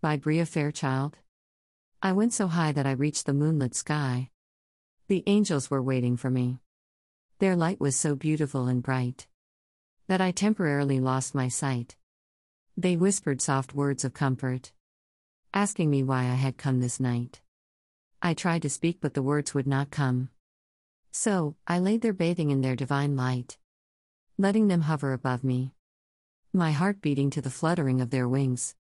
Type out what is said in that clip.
By Bria Fairchild. I went so high that I reached the moonlit sky. The angels were waiting for me. Their light was so beautiful and bright that I temporarily lost my sight. They whispered soft words of comfort, asking me why I had come this night. I tried to speak, but the words would not come. So, I lay there bathing in their divine light, letting them hover above me. My heart beating to the fluttering of their wings.